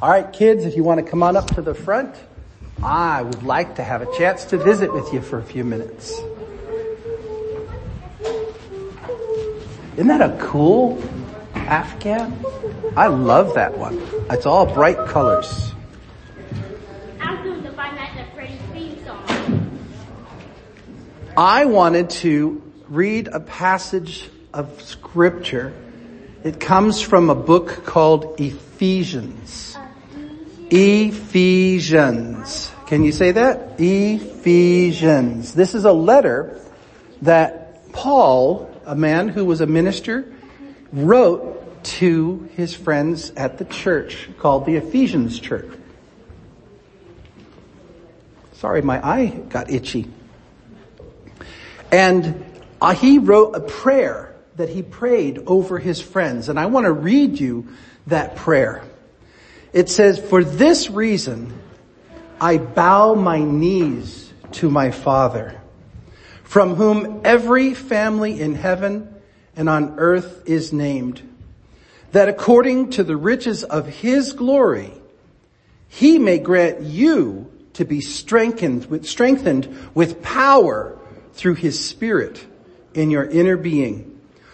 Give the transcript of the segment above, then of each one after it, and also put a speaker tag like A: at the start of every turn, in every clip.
A: All right, kids, if you want to come on up to the front, I would like to have a chance to visit with you for a few minutes. Isn't that a cool Afghan? I love that one. It's all bright colors. I wanted to read a passage of scripture. It comes from a book called Ephesians. Ephesians. Can you say that? Ephesians. This is a letter that Paul, a man who was a minister, wrote to his friends at the church called the Ephesians church. Sorry, my eye got itchy. And uh, he wrote a prayer that he prayed over his friends. And I want to read you that prayer. It says, for this reason, I bow my knees to my Father, from whom every family in heaven and on earth is named, that according to the riches of his glory, he may grant you to be strengthened with, strengthened with power through his spirit in your inner being,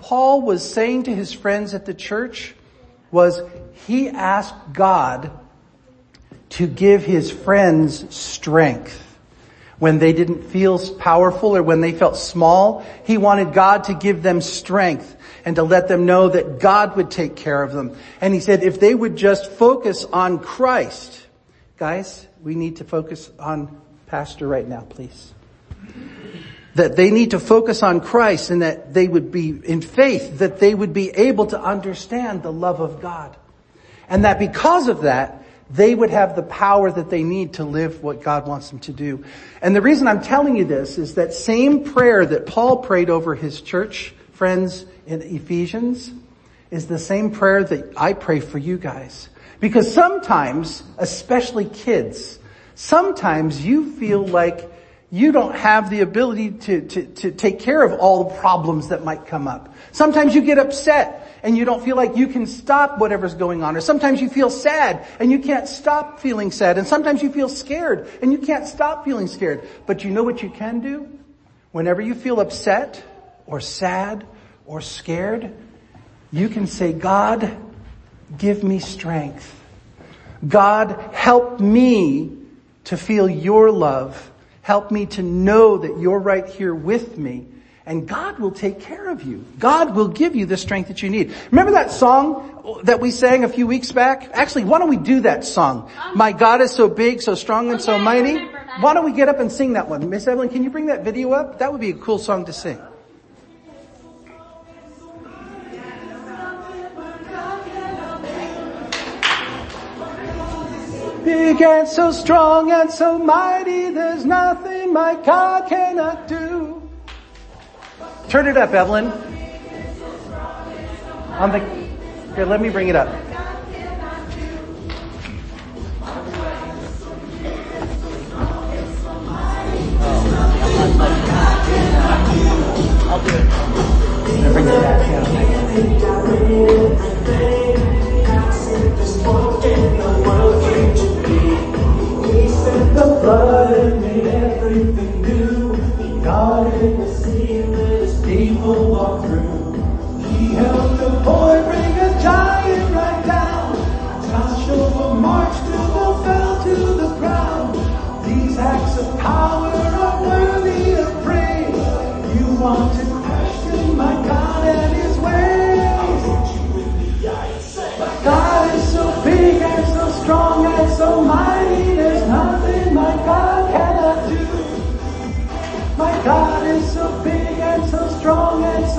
A: Paul was saying to his friends at the church was he asked God to give his friends strength. When they didn't feel powerful or when they felt small, he wanted God to give them strength and to let them know that God would take care of them. And he said if they would just focus on Christ, guys, we need to focus on Pastor right now, please. That they need to focus on Christ and that they would be in faith, that they would be able to understand the love of God. And that because of that, they would have the power that they need to live what God wants them to do. And the reason I'm telling you this is that same prayer that Paul prayed over his church friends in Ephesians is the same prayer that I pray for you guys. Because sometimes, especially kids, sometimes you feel like you don't have the ability to, to, to take care of all the problems that might come up. Sometimes you get upset and you don't feel like you can stop whatever's going on. Or sometimes you feel sad and you can't stop feeling sad. And sometimes you feel scared and you can't stop feeling scared. But you know what you can do? Whenever you feel upset or sad or scared, you can say, God, give me strength. God, help me to feel your love. Help me to know that you're right here with me and God will take care of you. God will give you the strength that you need. Remember that song that we sang a few weeks back? Actually, why don't we do that song? My God is so big, so strong, and so mighty. Why don't we get up and sing that one? Miss Evelyn, can you bring that video up? That would be a cool song to sing. Big and so strong and so mighty, there's nothing my God cannot do. Turn it up, Evelyn. On the, here, let me bring it up. I'll do it. Bring it back blood and made everything new. God people walk through. He helped the boy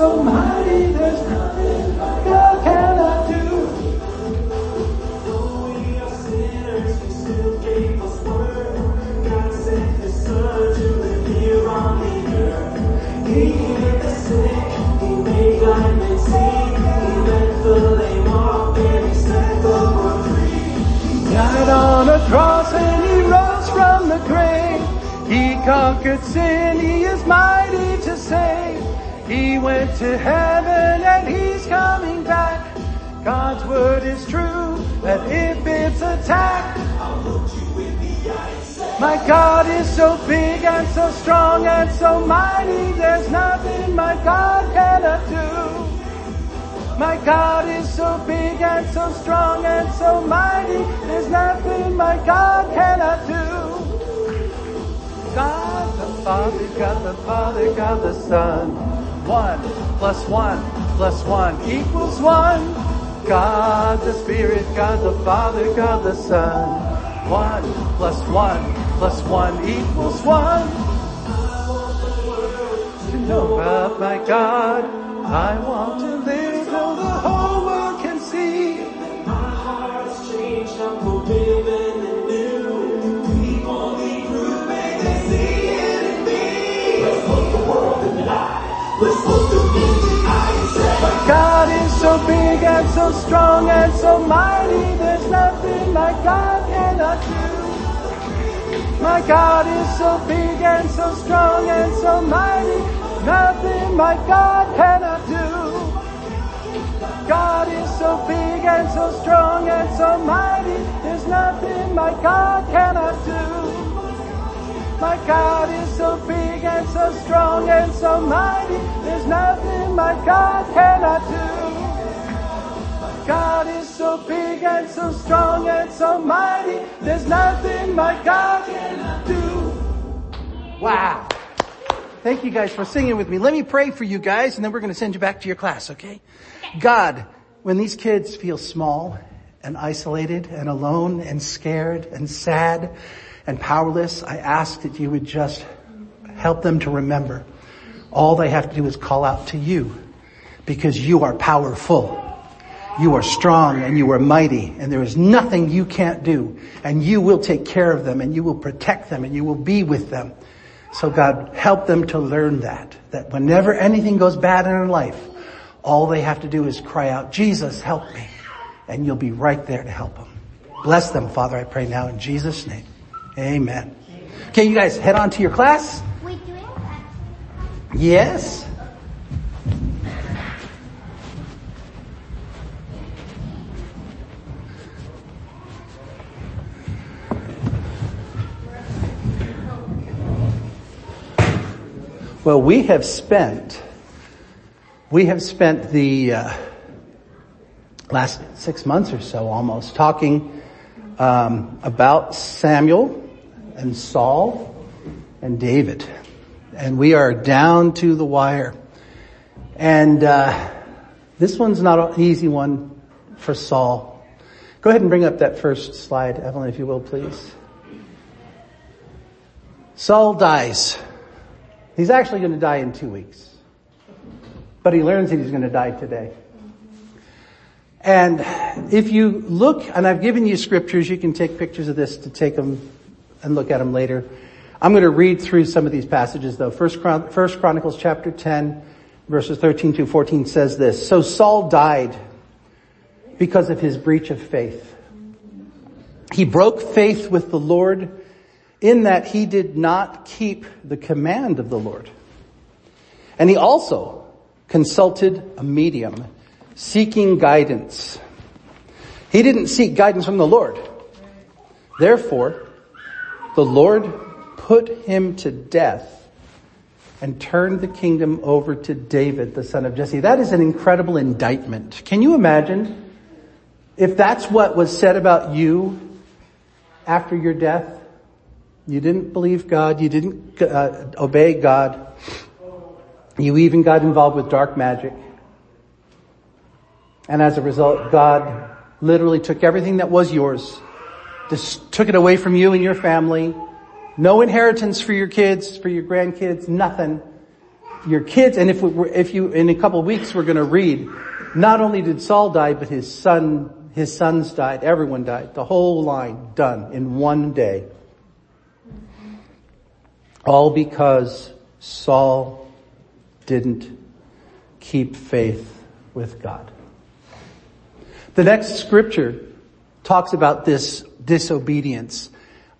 A: so mighty, there's nothing God cannot do. Though we are sinners, He still gave us word. God sent His Son to live here on the earth. He healed the sick, He made blind men see, He let the lame walk, and He set the poor free. He died on a cross and He rose from the grave. He conquered sin, He is mighty. He went to heaven and he's coming back. God's word is true, that if it's attacked, I'll look you in the eye. my God is so big and so strong and so mighty, there's nothing my God cannot do. My God is so big and so strong and so mighty, there's nothing my God cannot do. God the Father, God the Father, God the Son. One plus one plus one equals one. God the Spirit, God the Father, God the Son. One plus one plus one equals one. To know about my God, I want to live God is so big and so strong and so mighty, there's nothing my God cannot do. My God is so big and so strong and so mighty, nothing my God cannot do. God is so big and so strong and so mighty, there's nothing my God cannot do. My God is so big and so strong and so mighty, there's nothing my God cannot do. God is so big and so strong and so mighty, there's nothing my God cannot do. Wow. Thank you guys for singing with me. Let me pray for you guys and then we're going to send you back to your class, okay? God, when these kids feel small and isolated and alone and scared and sad and powerless, I ask that you would just help them to remember all they have to do is call out to you because you are powerful. You are strong and you are mighty and there is nothing you can't do and you will take care of them and you will protect them and you will be with them. So God, help them to learn that, that whenever anything goes bad in their life, all they have to do is cry out, Jesus, help me. And you'll be right there to help them. Bless them, Father, I pray now in Jesus' name. Amen. Okay, you guys head on to your class. Yes. Well, we have spent, we have spent the uh, last six months or so almost talking um, about Samuel and Saul and David. And we are down to the wire. And uh, this one's not an easy one for Saul. Go ahead and bring up that first slide, Evelyn, if you will, please. Saul dies. He's actually going to die in two weeks. But he learns that he's going to die today. And if you look, and I've given you scriptures, you can take pictures of this to take them and look at them later. I'm going to read through some of these passages though. First, Chron- First Chronicles chapter 10 verses 13 to 14 says this. So Saul died because of his breach of faith. He broke faith with the Lord in that he did not keep the command of the Lord. And he also consulted a medium seeking guidance. He didn't seek guidance from the Lord. Therefore, the Lord put him to death and turned the kingdom over to David, the son of Jesse. That is an incredible indictment. Can you imagine if that's what was said about you after your death? You didn't believe God. You didn't uh, obey God. You even got involved with dark magic. And as a result, God literally took everything that was yours, just took it away from you and your family. No inheritance for your kids, for your grandkids, nothing. Your kids, and if we were, if you, in a couple of weeks we're gonna read, not only did Saul die, but his son, his sons died, everyone died, the whole line done in one day. All because Saul didn't keep faith with God. The next scripture talks about this disobedience.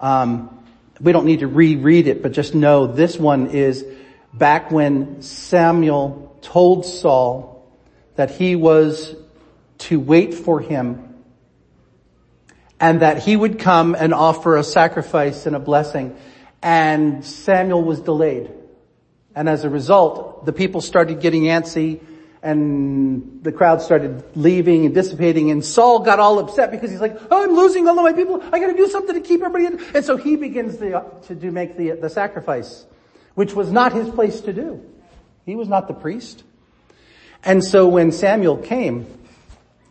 A: Um, we don't need to reread it, but just know this one is back when Samuel told Saul that he was to wait for him and that he would come and offer a sacrifice and a blessing. And Samuel was delayed. And as a result, the people started getting antsy and the crowd started leaving and dissipating and Saul got all upset because he's like, oh, I'm losing all of my people. I gotta do something to keep everybody in. And so he begins the, to do, make the, the sacrifice, which was not his place to do. He was not the priest. And so when Samuel came,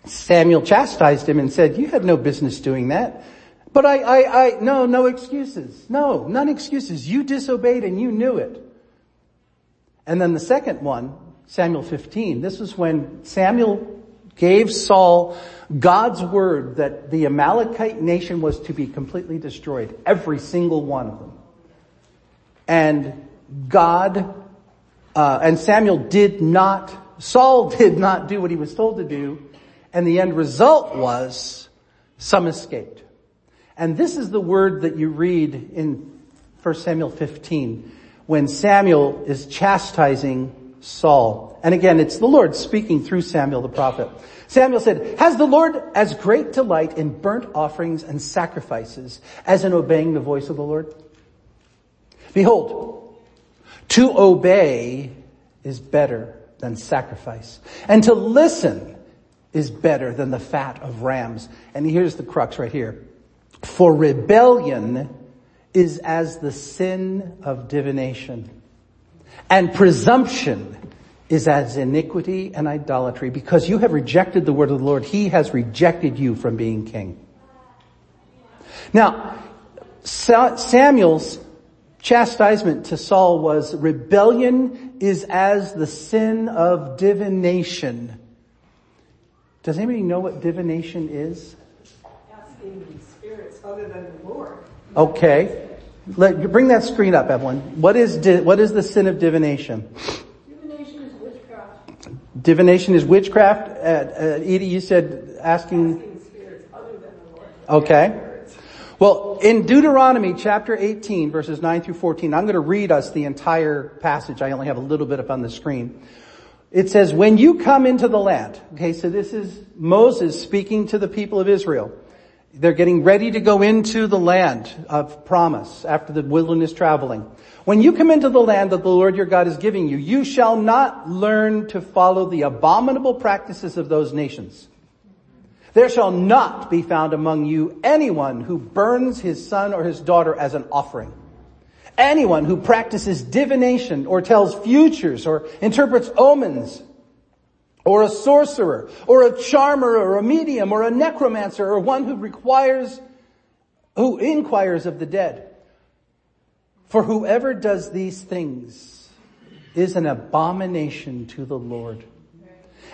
A: Samuel chastised him and said, you had no business doing that. But I, I, I, no, no excuses. No, none excuses. You disobeyed and you knew it. And then the second one, Samuel 15, this is when Samuel gave Saul God's word that the Amalekite nation was to be completely destroyed. Every single one of them. And God, uh, and Samuel did not, Saul did not do what he was told to do and the end result was some escaped. And this is the word that you read in 1 Samuel 15 when Samuel is chastising Saul. And again, it's the Lord speaking through Samuel the prophet. Samuel said, has the Lord as great delight in burnt offerings and sacrifices as in obeying the voice of the Lord? Behold, to obey is better than sacrifice and to listen is better than the fat of rams. And here's the crux right here. For rebellion is as the sin of divination. And presumption is as iniquity and idolatry. Because you have rejected the word of the Lord, he has rejected you from being king. Now, Samuel's chastisement to Saul was rebellion is as the sin of divination. Does anybody know what divination is?
B: Asking spirits other than the Lord.
A: Okay. Let, bring that screen up, Evelyn. What is, di, what is the sin of divination?
B: Divination is witchcraft.
A: Divination is witchcraft. Uh, uh, Edie, you said asking.
B: Asking other than the Lord.
A: Okay. Well, in Deuteronomy chapter 18 verses 9 through 14, I'm going to read us the entire passage. I only have a little bit up on the screen. It says, when you come into the land, okay, so this is Moses speaking to the people of Israel. They're getting ready to go into the land of promise after the wilderness traveling. When you come into the land that the Lord your God is giving you, you shall not learn to follow the abominable practices of those nations. There shall not be found among you anyone who burns his son or his daughter as an offering Anyone who practices divination or tells futures or interprets omens or a sorcerer or a charmer or a medium or a necromancer or one who requires, who inquires of the dead. For whoever does these things is an abomination to the Lord.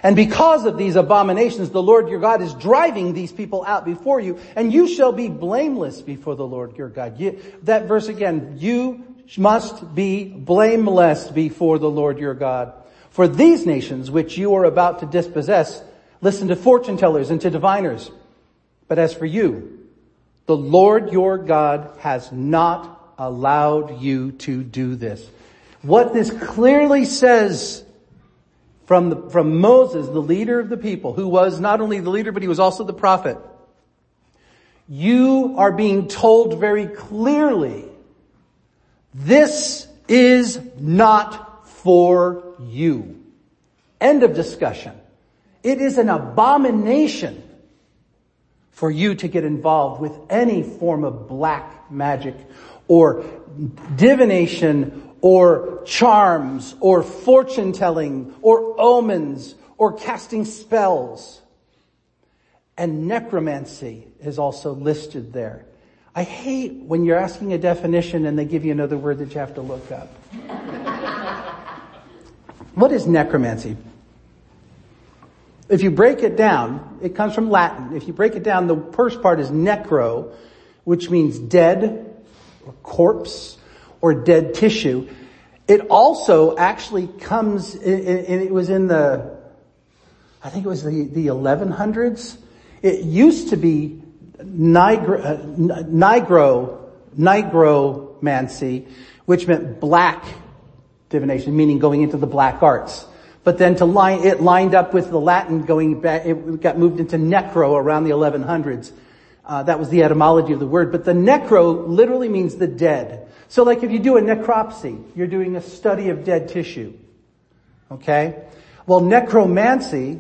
A: And because of these abominations, the Lord your God is driving these people out before you, and you shall be blameless before the Lord your God. You, that verse again, you must be blameless before the Lord your God. For these nations which you are about to dispossess, listen to fortune tellers and to diviners. But as for you, the Lord your God has not allowed you to do this. What this clearly says from, the, from Moses, the leader of the people, who was not only the leader, but he was also the prophet. You are being told very clearly, this is not for you. End of discussion. It is an abomination for you to get involved with any form of black magic or divination or charms or fortune telling or omens or casting spells. And necromancy is also listed there. I hate when you're asking a definition and they give you another word that you have to look up. What is necromancy? If you break it down, it comes from Latin. If you break it down, the first part is necro, which means dead or corpse or dead tissue. It also actually comes, and it was in the, I think it was the, the 1100s. It used to be nigro, uh, nigro, nigromancy, which meant black divination, meaning going into the black arts. But then to line, it lined up with the Latin going back, it got moved into necro around the 1100s. Uh, that was the etymology of the word. But the necro literally means the dead. So like if you do a necropsy, you're doing a study of dead tissue. Okay? Well, necromancy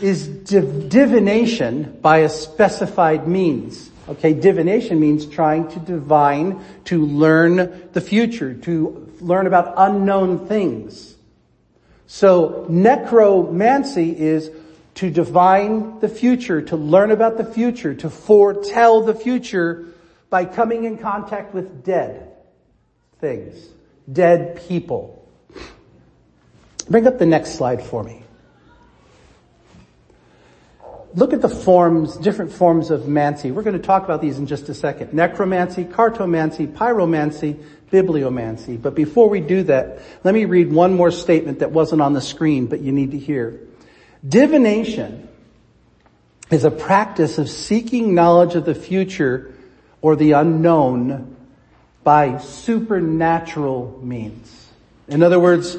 A: is div- divination by a specified means. Okay, divination means trying to divine, to learn the future, to learn about unknown things. So necromancy is to divine the future, to learn about the future, to foretell the future by coming in contact with dead things, dead people. Bring up the next slide for me. Look at the forms, different forms of mancy. We're going to talk about these in just a second. Necromancy, cartomancy, pyromancy, bibliomancy. But before we do that, let me read one more statement that wasn't on the screen, but you need to hear. Divination is a practice of seeking knowledge of the future or the unknown by supernatural means. In other words,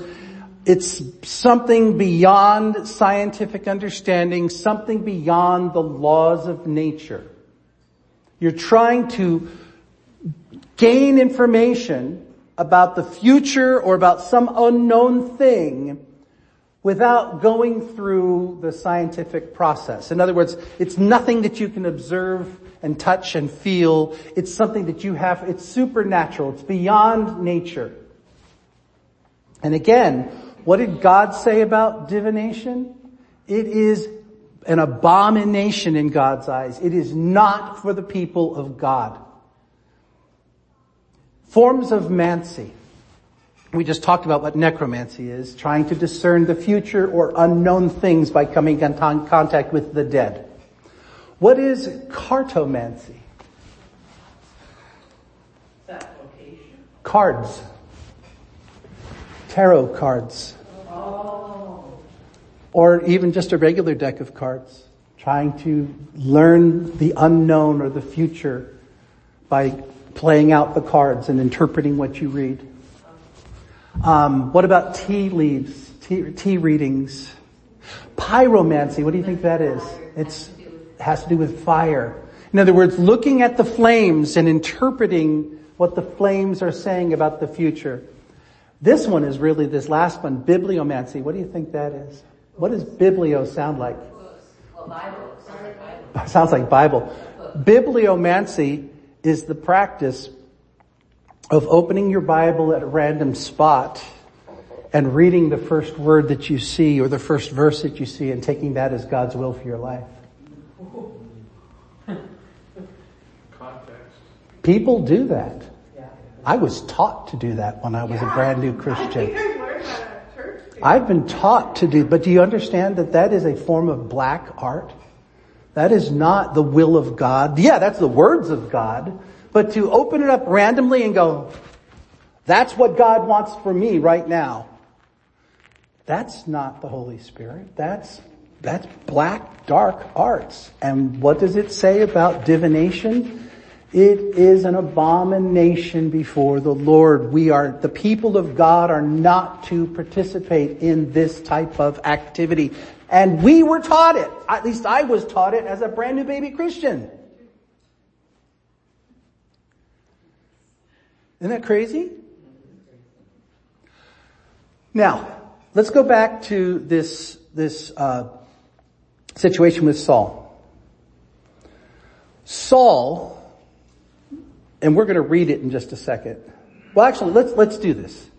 A: it's something beyond scientific understanding, something beyond the laws of nature. You're trying to gain information about the future or about some unknown thing without going through the scientific process. In other words, it's nothing that you can observe and touch and feel. It's something that you have, it's supernatural. It's beyond nature. And again, what did God say about divination? It is an abomination in God's eyes. It is not for the people of God. Forms of mancy. We just talked about what necromancy is, trying to discern the future or unknown things by coming in contact with the dead. What is cartomancy? Cards. Tarot cards.
B: Oh.
A: Or even just a regular deck of cards. Trying to learn the unknown or the future by playing out the cards and interpreting what you read. Um, what about tea leaves, tea, tea readings? Pyromancy, what do you think that is? It's has to do with fire. In other words, looking at the flames and interpreting what the flames are saying about the future. This one is really this last one, bibliomancy. What do you think that is? What does biblio sound like?
C: Well, Bible, sounds like Bible.
A: Sounds like Bible. Bibliomancy is the practice of opening your Bible at a random spot and reading the first word that you see or the first verse that you see and taking that as God's will for your life. People do that. I was taught to do that when I was a brand new Christian.
B: I learned that at church.
A: I've been taught to do, but do you understand that that is a form of black art? That is not the will of God. Yeah, that's the words of God, but to open it up randomly and go, that's what God wants for me right now. That's not the Holy Spirit. That's, that's black, dark arts. And what does it say about divination? It is an abomination before the Lord. We are, the people of God are not to participate in this type of activity. And we were taught it. At least I was taught it as a brand new baby Christian. Isn't that crazy? Now, let's go back to this, this, uh, situation with Saul. Saul, and we're going to read it in just a second. Well, actually, let's, let's do this.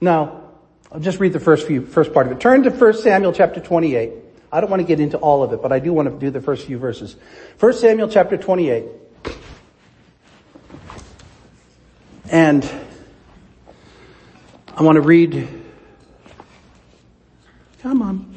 A: Now, I'll just read the first few, first part of it. Turn to 1 Samuel chapter 28. I don't want to get into all of it, but I do want to do the first few verses. 1 Samuel chapter 28. And I want to read, come on.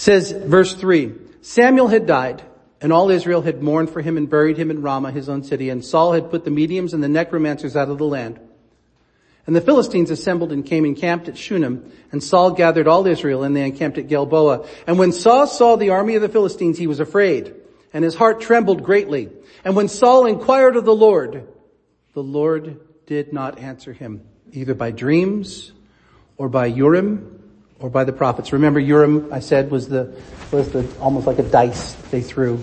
A: Says verse 3 Samuel had died, and all Israel had mourned for him and buried him in Ramah, his own city, and Saul had put the mediums and the necromancers out of the land. And the Philistines assembled and came encamped at Shunem, and Saul gathered all Israel, and they encamped at Gilboa. And when Saul saw the army of the Philistines, he was afraid, and his heart trembled greatly. And when Saul inquired of the Lord, the Lord did not answer him, either by dreams, or by Urim, or by the prophets. Remember Urim, I said, was the, was the, almost like a dice they threw.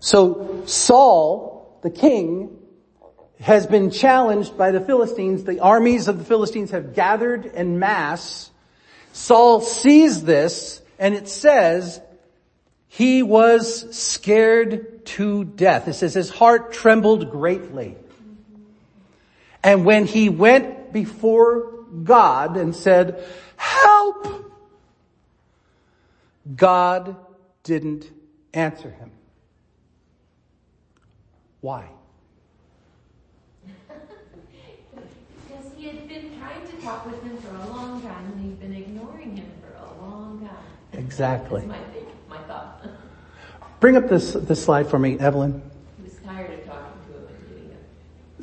A: So Saul, the king, has been challenged by the Philistines. The armies of the Philistines have gathered en masse. Saul sees this and it says he was scared to death. It says his heart trembled greatly. And when he went before God and said, help, God didn't answer him. Why?
C: Because he had been trying to talk with him for a long time and he'd been ignoring him for a long time.
A: Exactly.
C: That's my my thought.
A: Bring up this, this slide for me, Evelyn.
C: He was tired of talking to him and getting him.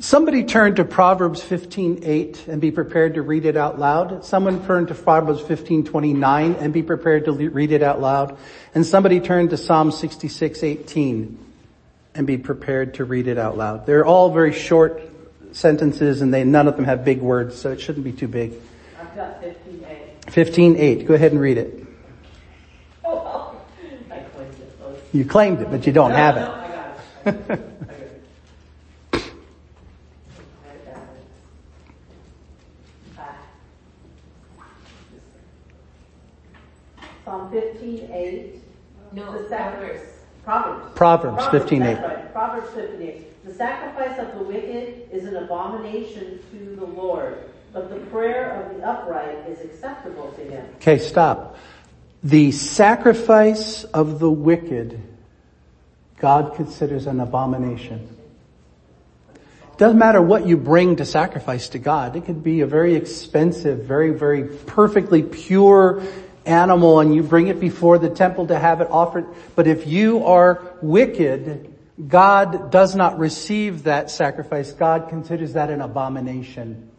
A: Somebody turn to Proverbs 15:8 and be prepared to read it out loud. Someone turn to Proverbs 15:29 and be prepared to le- read it out loud. And somebody turn to Psalm 66:18 and be prepared to read it out loud. They're all very short sentences and they none of them have big words, so it shouldn't be too big.
B: I've got fifteen A.
A: 15:8. Go ahead and read it.
B: Oh, I claimed it.
A: You claimed it, but you don't have
B: No,
A: it.
B: I got it. I got it. I got it. I got it. Ah. Psalm fifteen eight.
C: No,
B: The second-
C: Proverbs.
B: Proverbs.
A: Proverbs 15:8.
B: Right. Proverbs fifteen eight. The sacrifice of the wicked is an abomination to the Lord, but the prayer of the upright is acceptable to him.
A: Okay, stop. The sacrifice of the wicked, God considers an abomination. Doesn't matter what you bring to sacrifice to God. It could be a very expensive, very, very perfectly pure animal and you bring it before the temple to have it offered. But if you are wicked, God does not receive that sacrifice. God considers that an abomination.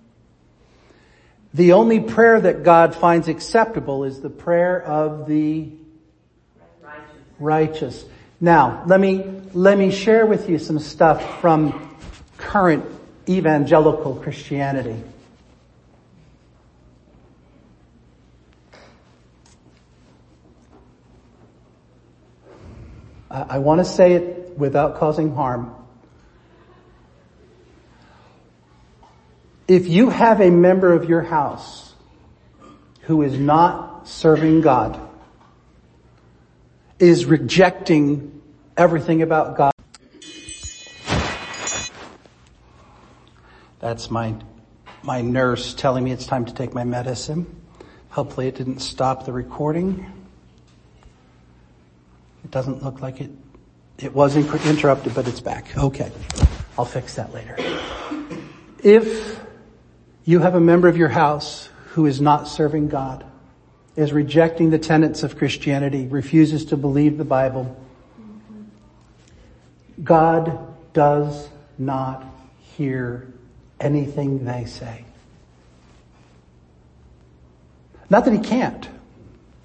A: The only prayer that God finds acceptable is the prayer of the righteous. Now, let me, let me share with you some stuff from current evangelical Christianity. I, want to say it without causing harm. If you have a member of your house who is not serving God, is rejecting everything about God, that's my, my nurse telling me it's time to take my medicine. Hopefully it didn't stop the recording. Doesn't look like it, it was interrupted, but it's back. Okay. I'll fix that later. If you have a member of your house who is not serving God, is rejecting the tenets of Christianity, refuses to believe the Bible, God does not hear anything they say. Not that he can't.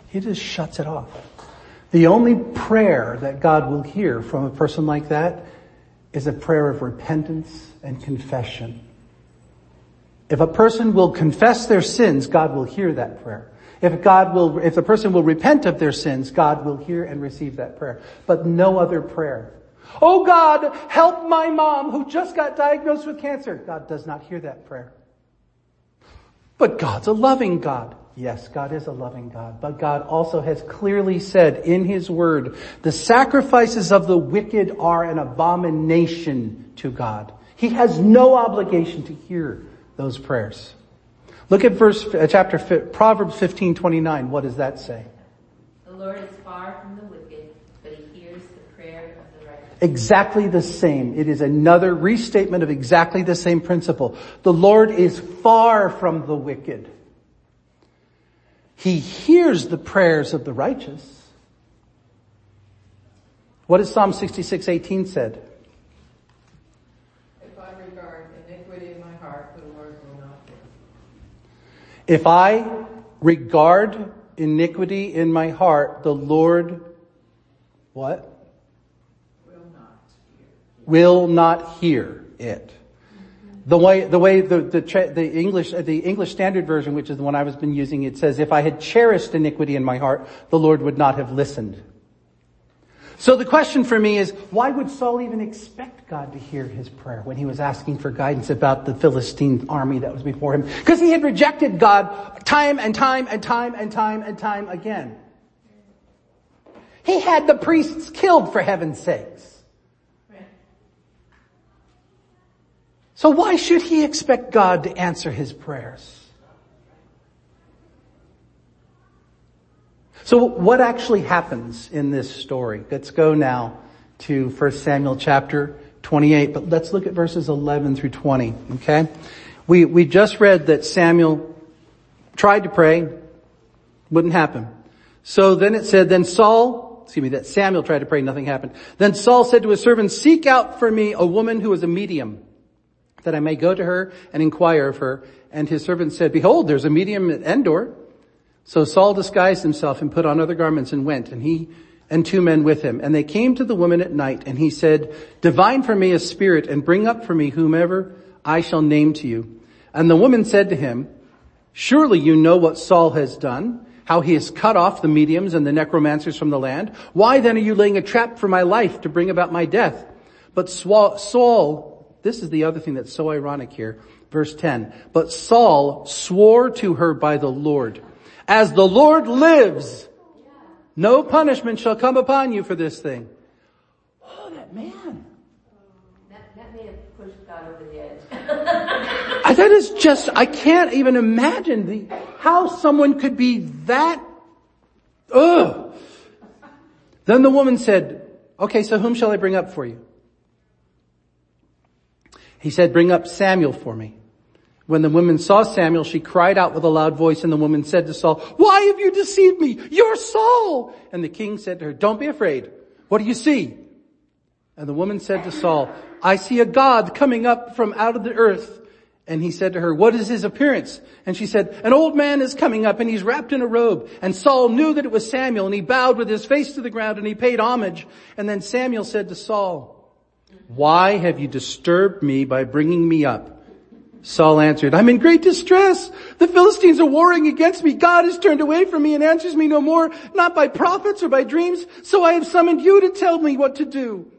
A: He just shuts it off. The only prayer that God will hear from a person like that is a prayer of repentance and confession. If a person will confess their sins, God will hear that prayer. If God will, if the person will repent of their sins, God will hear and receive that prayer. But no other prayer. Oh God, help my mom who just got diagnosed with cancer. God does not hear that prayer. But God's a loving God. Yes, God is a loving God, but God also has clearly said in His Word, the sacrifices of the wicked are an abomination to God. He has no obligation to hear those prayers. Look at verse, uh, chapter, Proverbs 15, 29. What does that say?
C: The Lord is far from the wicked, but he hears the prayer of the righteous.
A: Exactly the same. It is another restatement of exactly the same principle. The Lord is far from the wicked. He hears the prayers of the righteous. What does Psalm 66, 18 said?
D: If I regard iniquity in my heart, the Lord will not hear.
A: If I regard iniquity in my heart, the Lord, what? Will not hear, will not hear it. The way, the way the, the, the English, the English Standard Version, which is the one I've been using, it says, if I had cherished iniquity in my heart, the Lord would not have listened. So the question for me is, why would Saul even expect God to hear his prayer when he was asking for guidance about the Philistine army that was before him? Because he had rejected God time and time and time and time and time again. He had the priests killed for heaven's sakes. So why should he expect God to answer his prayers? So what actually happens in this story? Let's go now to 1 Samuel chapter 28, but let's look at verses 11 through 20, okay? We, we just read that Samuel tried to pray, wouldn't happen. So then it said, then Saul, excuse me, that Samuel tried to pray, nothing happened. Then Saul said to his servant, seek out for me a woman who is a medium, that I may go to her and inquire of her. And his servant said, behold, there's a medium at Endor. So Saul disguised himself and put on other garments and went, and he and two men with him. And they came to the woman at night, and he said, divine for me a spirit and bring up for me whomever I shall name to you. And the woman said to him, surely you know what Saul has done, how he has cut off the mediums and the necromancers from the land. Why then are you laying a trap for my life to bring about my death? But Saul, this is the other thing that's so ironic here, verse 10, but Saul swore to her by the Lord, as the Lord lives, no punishment shall come upon you for this thing. Oh, that man.
C: That, that may have pushed God over the edge.
A: That is just, I can't even imagine the, how someone could be that, ugh. Then the woman said, okay, so whom shall I bring up for you? He said, bring up Samuel for me. When the woman saw Samuel, she cried out with a loud voice and the woman said to Saul, why have you deceived me? You're Saul. And the king said to her, don't be afraid. What do you see? And the woman said to Saul, I see a God coming up from out of the earth. And he said to her, what is his appearance? And she said, an old man is coming up and he's wrapped in a robe. And Saul knew that it was Samuel and he bowed with his face to the ground and he paid homage. And then Samuel said to Saul, why have you disturbed me by bringing me up? Saul answered, I'm in great distress. The Philistines are warring against me. God has turned away from me and answers me no more, not by prophets or by dreams. So I have summoned you to tell me what to do.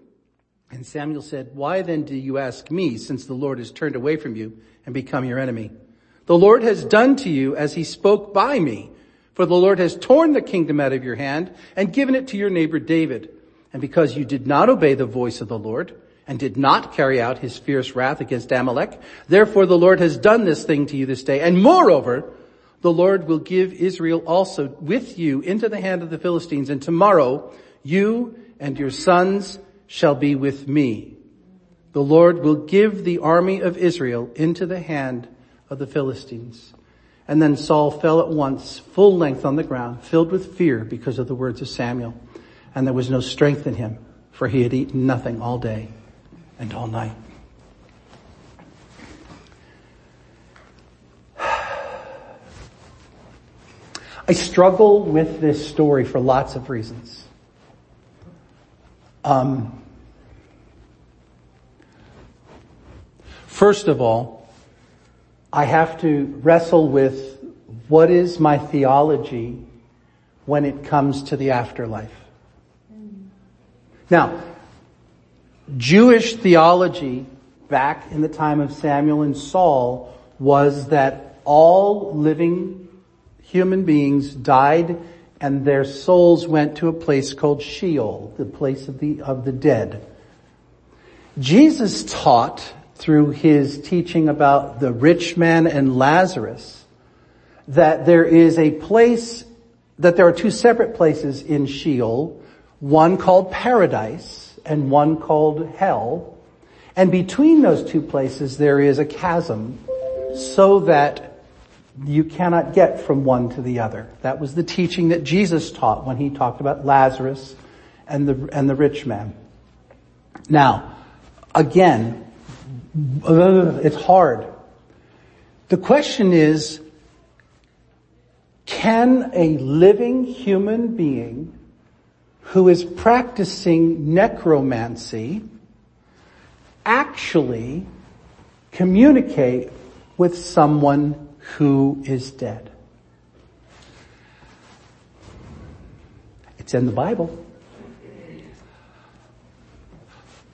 A: And Samuel said, why then do you ask me since the Lord has turned away from you and become your enemy? The Lord has done to you as he spoke by me. For the Lord has torn the kingdom out of your hand and given it to your neighbor David. And because you did not obey the voice of the Lord and did not carry out his fierce wrath against Amalek, therefore the Lord has done this thing to you this day. And moreover, the Lord will give Israel also with you into the hand of the Philistines. And tomorrow you and your sons shall be with me. The Lord will give the army of Israel into the hand of the Philistines. And then Saul fell at once, full length on the ground, filled with fear because of the words of Samuel. And there was no strength in him, for he had eaten nothing all day and all night. I struggle with this story for lots of reasons. Um, first of all, I have to wrestle with what is my theology when it comes to the afterlife. Now, Jewish theology back in the time of Samuel and Saul was that all living human beings died and their souls went to a place called Sheol, the place of the, of the dead. Jesus taught through his teaching about the rich man and Lazarus that there is a place, that there are two separate places in Sheol, one called paradise and one called hell. And between those two places there is a chasm so that you cannot get from one to the other. That was the teaching that Jesus taught when he talked about Lazarus and the, and the rich man. Now, again, it's hard. The question is, can a living human being who is practicing necromancy actually communicate with someone who is dead? It's in the Bible.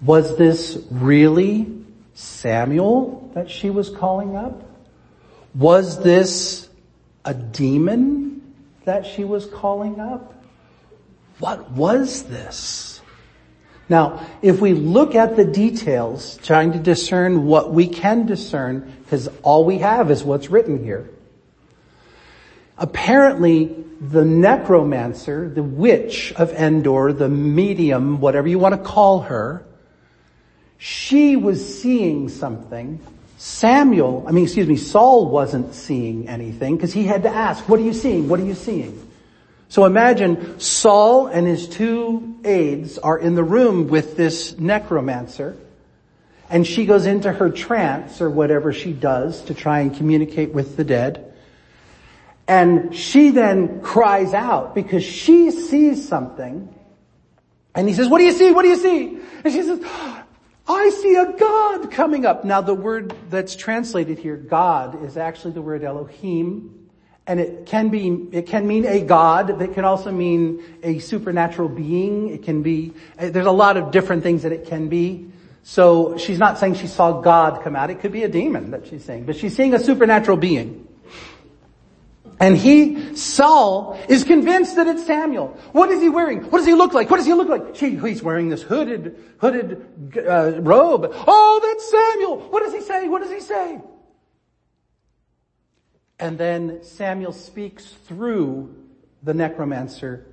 A: Was this really Samuel that she was calling up? Was this a demon that she was calling up? What was this? Now, if we look at the details, trying to discern what we can discern, because all we have is what's written here. Apparently, the necromancer, the witch of Endor, the medium, whatever you want to call her, she was seeing something. Samuel, I mean, excuse me, Saul wasn't seeing anything because he had to ask, what are you seeing? What are you seeing? So imagine Saul and his two aides are in the room with this necromancer and she goes into her trance or whatever she does to try and communicate with the dead. And she then cries out because she sees something and he says, what do you see? What do you see? And she says, I see a God coming up. Now the word that's translated here, God, is actually the word Elohim. And it can be, it can mean a God, it can also mean a supernatural being. It can be, there's a lot of different things that it can be. So she's not saying she saw God come out. It could be a demon that she's seeing, but she's seeing a supernatural being. And he, Saul, is convinced that it's Samuel. What is he wearing? What does he look like? What does he look like? She, he's wearing this hooded, hooded uh, robe. Oh, that's Samuel. What does he say? What does he say? And then Samuel speaks through the necromancer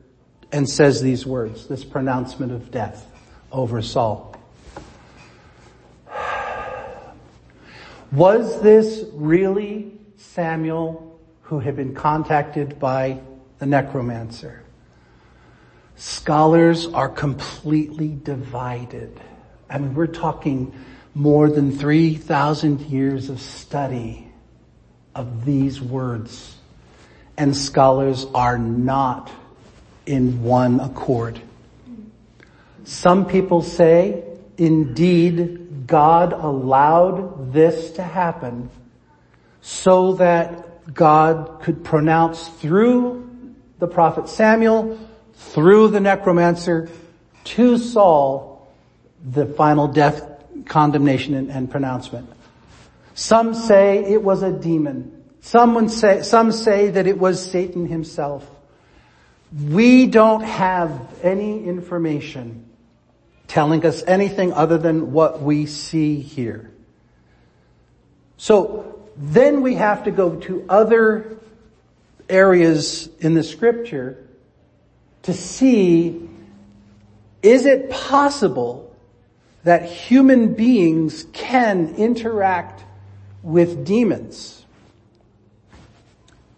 A: and says these words, this pronouncement of death over Saul. Was this really Samuel who had been contacted by the necromancer? Scholars are completely divided. I mean, we're talking more than 3,000 years of study of these words. And scholars are not in one accord. Some people say, indeed, God allowed this to happen so that God could pronounce through the prophet Samuel, through the necromancer, to Saul, the final death condemnation and, and pronouncement. Some say it was a demon. Someone say, some say that it was Satan himself. We don't have any information telling us anything other than what we see here. So then we have to go to other areas in the scripture to see is it possible that human beings can interact with demons.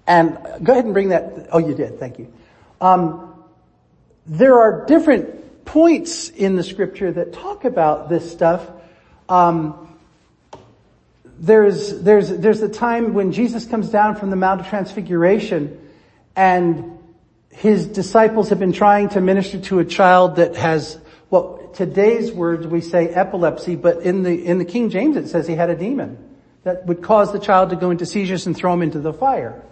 A: And go ahead and bring that. Oh, you did. Thank you. Um, there are different points in the scripture that talk about this stuff. Um, there's there's there's the time when Jesus comes down from the Mount of Transfiguration, and his disciples have been trying to minister to a child that has well today's words we say epilepsy, but in the in the King James it says he had a demon that would cause the child to go into seizures and throw him into the fire.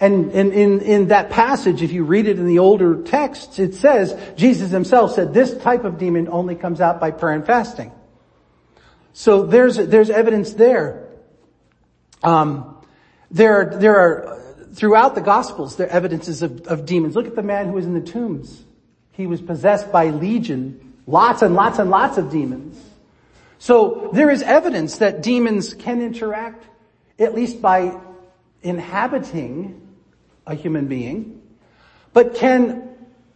A: And in, in, in that passage, if you read it in the older texts, it says, Jesus himself said this type of demon only comes out by prayer and fasting. So there's, there's evidence there. Um, there there are, throughout the gospels, there are evidences of, of demons. Look at the man who was in the tombs. He was possessed by legion, lots and lots and lots of demons. So there is evidence that demons can interact, at least by inhabiting a human being. But can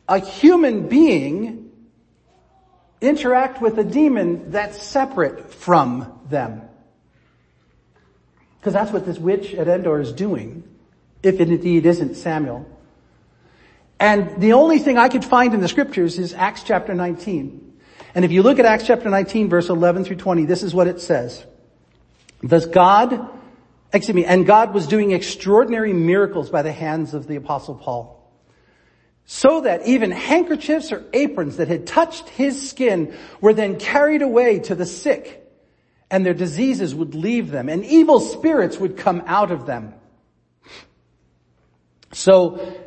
A: a human being interact with a demon that's separate from them? Because that's what this witch at Endor is doing, if it indeed isn't Samuel. And the only thing I could find in the scriptures is Acts chapter 19. And if you look at Acts chapter 19 verse 11 through 20, this is what it says. Does God excuse me, and God was doing extraordinary miracles by the hands of the apostle Paul. So that even handkerchiefs or aprons that had touched his skin were then carried away to the sick and their diseases would leave them and evil spirits would come out of them. So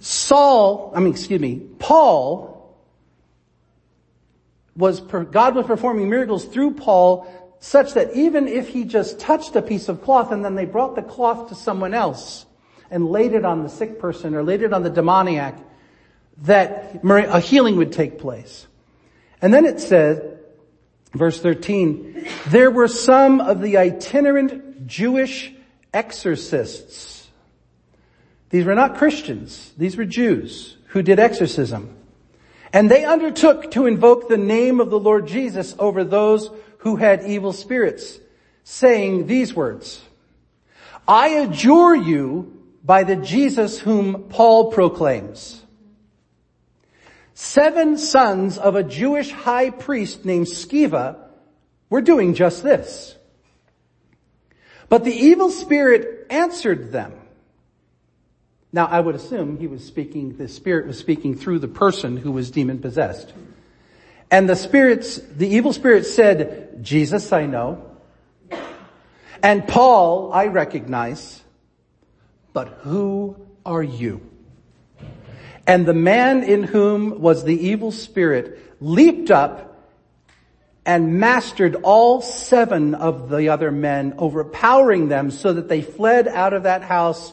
A: Saul, I mean, excuse me, Paul was, God was performing miracles through Paul such that even if he just touched a piece of cloth and then they brought the cloth to someone else and laid it on the sick person or laid it on the demoniac, that a healing would take place. And then it said, verse 13, there were some of the itinerant Jewish exorcists. These were not Christians. These were Jews who did exorcism. And they undertook to invoke the name of the Lord Jesus over those who had evil spirits, saying these words, I adjure you by the Jesus whom Paul proclaims. Seven sons of a Jewish high priest named Sceva were doing just this. But the evil spirit answered them. Now I would assume he was speaking, the spirit was speaking through the person who was demon possessed. And the spirits, the evil spirit said, Jesus I know. And Paul I recognize. But who are you? And the man in whom was the evil spirit leaped up and mastered all seven of the other men, overpowering them so that they fled out of that house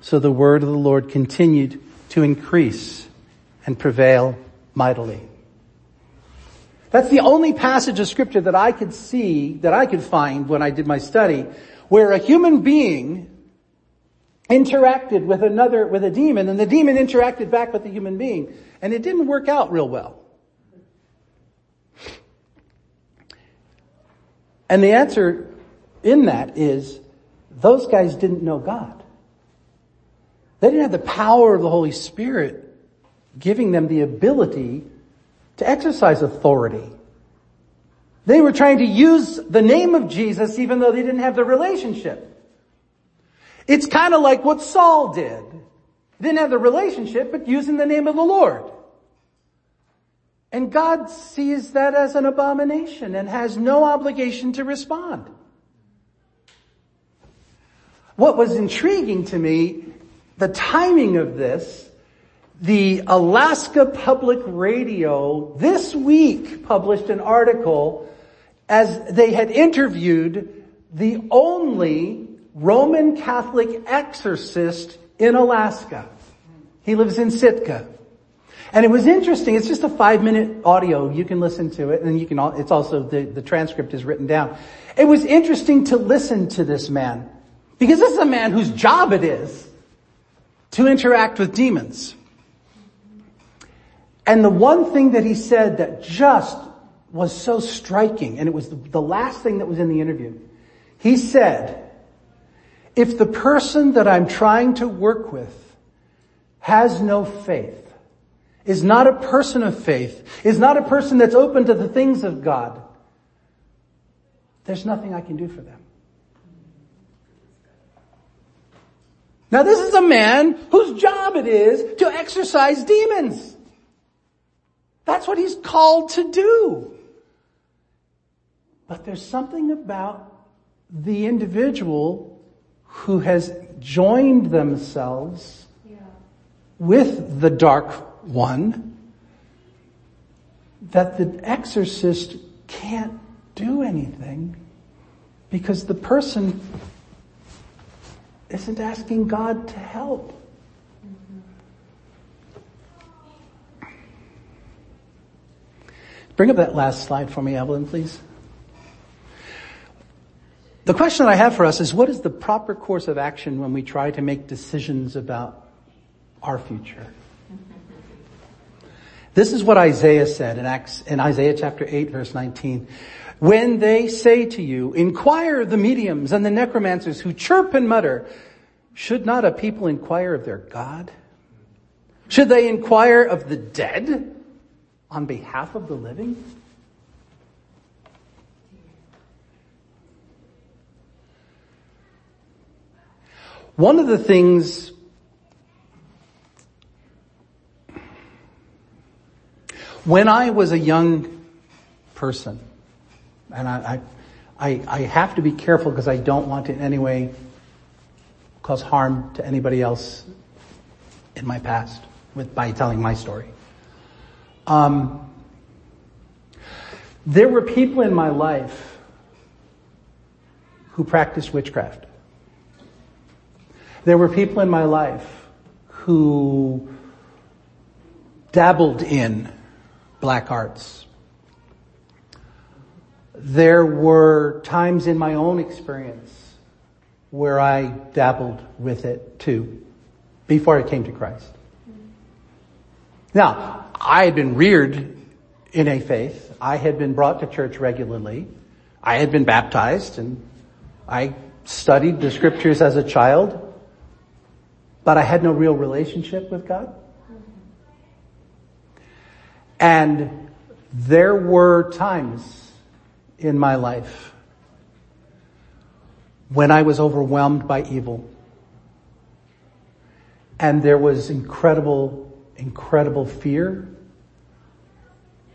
A: So the word of the Lord continued to increase and prevail mightily. That's the only passage of scripture that I could see, that I could find when I did my study, where a human being interacted with another, with a demon, and the demon interacted back with the human being, and it didn't work out real well. And the answer in that is, those guys didn't know God. They didn't have the power of the Holy Spirit giving them the ability to exercise authority. They were trying to use the name of Jesus even though they didn't have the relationship. It's kind of like what Saul did. Didn't have the relationship, but using the name of the Lord. And God sees that as an abomination and has no obligation to respond. What was intriguing to me the timing of this, the Alaska Public Radio this week published an article as they had interviewed the only Roman Catholic exorcist in Alaska. He lives in Sitka. And it was interesting. It's just a five minute audio. You can listen to it and you can, it's also, the, the transcript is written down. It was interesting to listen to this man because this is a man whose job it is to interact with demons. And the one thing that he said that just was so striking, and it was the last thing that was in the interview, he said, if the person that I'm trying to work with has no faith, is not a person of faith, is not a person that's open to the things of God, there's nothing I can do for them. Now this is a man whose job it is to exorcise demons. That's what he's called to do. But there's something about the individual who has joined themselves yeah. with the dark one that the exorcist can't do anything because the person isn't asking God to help. Bring up that last slide for me, Evelyn, please. The question that I have for us is what is the proper course of action when we try to make decisions about our future? This is what Isaiah said in Acts, in Isaiah chapter 8 verse 19. When they say to you, inquire of the mediums and the necromancers who chirp and mutter, should not a people inquire of their God? Should they inquire of the dead on behalf of the living? One of the things when I was a young person, and I, I, I have to be careful because I don't want to in any way cause harm to anybody else in my past with, by telling my story. Um, there were people in my life who practiced witchcraft. There were people in my life who dabbled in black arts. There were times in my own experience where I dabbled with it too, before I came to Christ. Now, I had been reared in a faith. I had been brought to church regularly. I had been baptized and I studied the scriptures as a child, but I had no real relationship with God. And there were times in my life when I was overwhelmed by evil. And there was incredible, incredible fear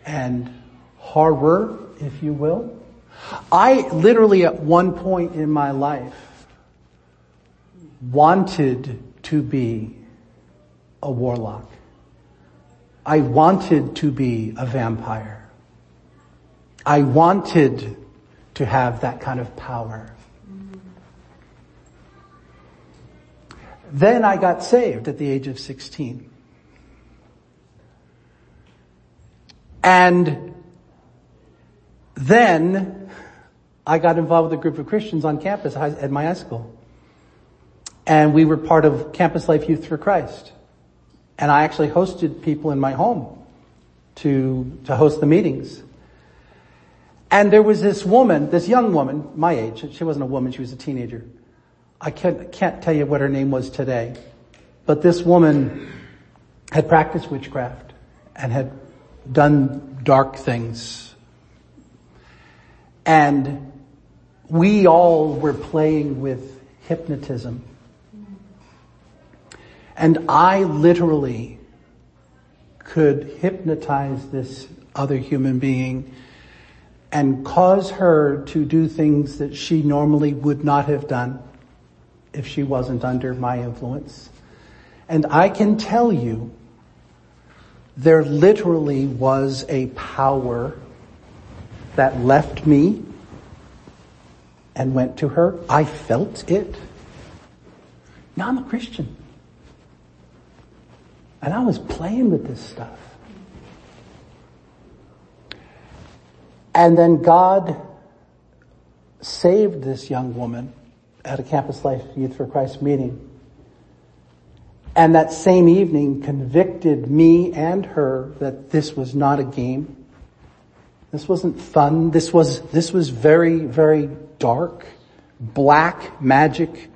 A: and horror, if you will. I literally at one point in my life wanted to be a warlock. I wanted to be a vampire. I wanted to have that kind of power. Then I got saved at the age of 16. And then I got involved with a group of Christians on campus at my high school. And we were part of Campus Life Youth for Christ. And I actually hosted people in my home to, to host the meetings. And there was this woman, this young woman, my age, she wasn't a woman, she was a teenager. I can't, can't tell you what her name was today, but this woman had practiced witchcraft and had done dark things. And we all were playing with hypnotism. And I literally could hypnotize this other human being and cause her to do things that she normally would not have done if she wasn't under my influence. And I can tell you, there literally was a power that left me and went to her. I felt it. Now I'm a Christian. And I was playing with this stuff. And then God saved this young woman at a Campus Life Youth for Christ meeting. And that same evening convicted me and her that this was not a game. This wasn't fun. This was, this was very, very dark, black magic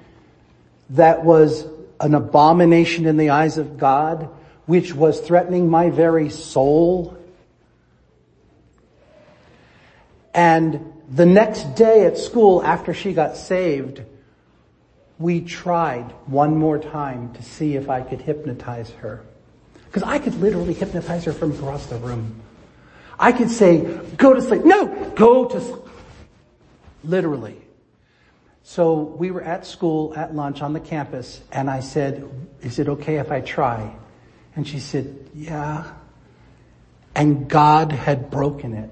A: that was an abomination in the eyes of God, which was threatening my very soul. And the next day at school after she got saved, we tried one more time to see if I could hypnotize her. Because I could literally hypnotize her from across the room. I could say, go to sleep. No, go to sleep. Literally. So we were at school at lunch on the campus and I said, is it okay if I try? And she said, yeah. And God had broken it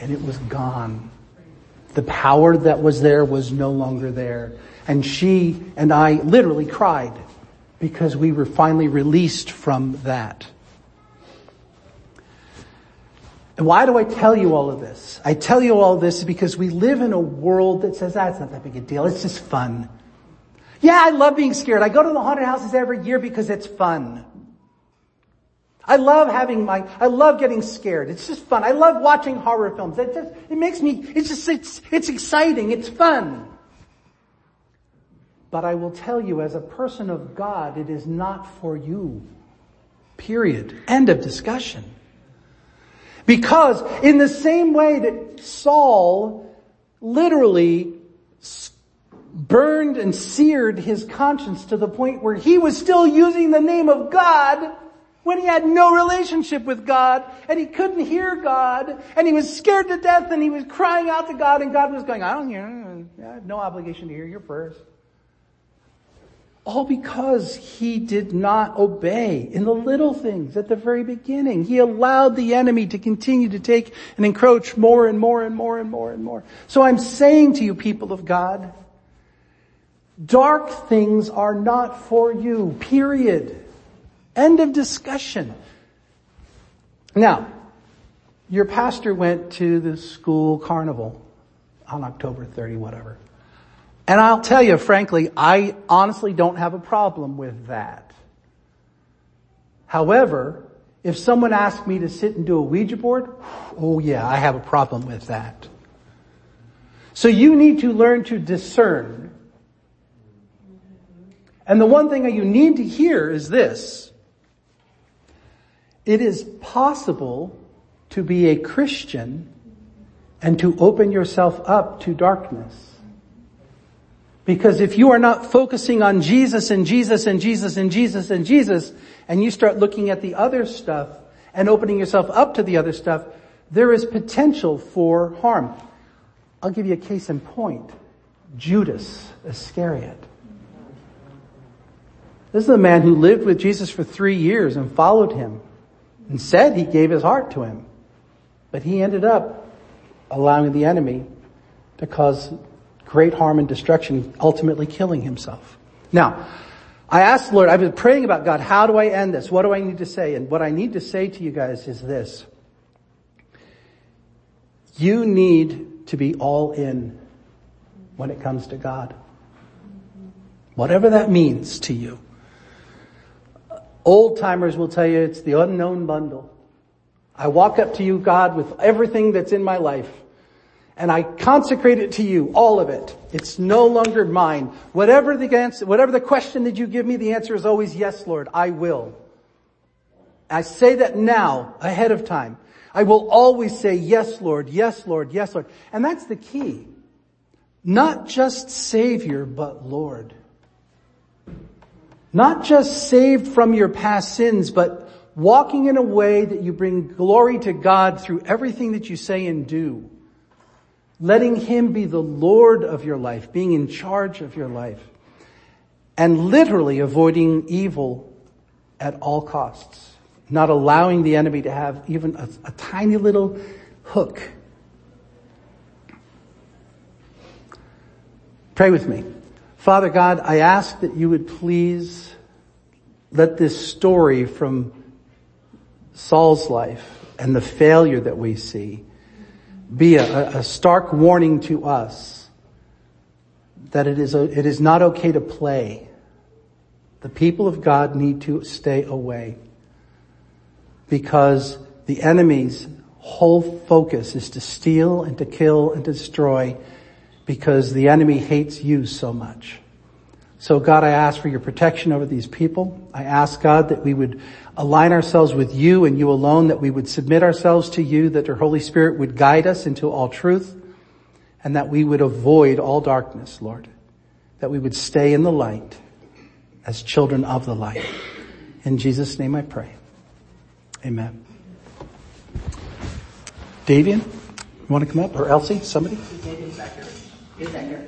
A: and it was gone. The power that was there was no longer there. And she and I literally cried because we were finally released from that. And why do I tell you all of this? I tell you all this because we live in a world that says, ah, that's not that big a deal. It's just fun. Yeah, I love being scared. I go to the haunted houses every year because it's fun. I love having my, I love getting scared. It's just fun. I love watching horror films. It just, it makes me, it's just, it's, it's exciting. It's fun. But I will tell you as a person of God, it is not for you. Period. End of discussion. Because in the same way that Saul literally burned and seared his conscience to the point where he was still using the name of God when he had no relationship with God and he couldn't hear God and he was scared to death and he was crying out to God and God was going, I don't hear, I have no obligation to hear your prayers. All because he did not obey in the little things at the very beginning. He allowed the enemy to continue to take and encroach more and more and more and more and more. So I'm saying to you people of God, dark things are not for you, period. End of discussion. Now, your pastor went to the school carnival on October 30, whatever. And I'll tell you, frankly, I honestly don't have a problem with that. However, if someone asked me to sit and do a Ouija board, oh yeah, I have a problem with that. So you need to learn to discern. And the one thing that you need to hear is this. It is possible to be a Christian and to open yourself up to darkness. Because if you are not focusing on Jesus and Jesus and Jesus and Jesus and Jesus, and you start looking at the other stuff and opening yourself up to the other stuff, there is potential for harm. I'll give you a case in point. Judas Iscariot. This is a man who lived with Jesus for three years and followed him and said he gave his heart to him. But he ended up allowing the enemy to cause great harm and destruction, ultimately killing himself. Now, I asked the Lord, I've been praying about God, how do I end this? What do I need to say? And what I need to say to you guys is this. You need to be all in when it comes to God. Whatever that means to you. Old timers will tell you it's the unknown bundle. I walk up to you, God, with everything that's in my life and I consecrate it to you, all of it. It's no longer mine. Whatever the answer, whatever the question that you give me, the answer is always yes, Lord, I will. I say that now, ahead of time. I will always say yes, Lord, yes, Lord, yes, Lord. And that's the key. Not just Savior, but Lord. Not just saved from your past sins, but walking in a way that you bring glory to God through everything that you say and do letting Him be the Lord of your life, being in charge of your life, and literally avoiding evil at all costs, not allowing the enemy to have even a, a tiny little hook. Pray with me. Father God, I ask that you would please let this story from Saul's life and the failure that we see be a, a stark warning to us that it is, a, it is not okay to play. The people of God need to stay away because the enemy's whole focus is to steal and to kill and destroy because the enemy hates you so much. So God, I ask for your protection over these people. I ask God that we would align ourselves with you and you alone, that we would submit ourselves to you, that your Holy Spirit would guide us into all truth, and that we would avoid all darkness, Lord. That we would stay in the light as children of the light. In Jesus' name I pray. Amen. Davian, you want to come up? Or Elsie, somebody? Is that here?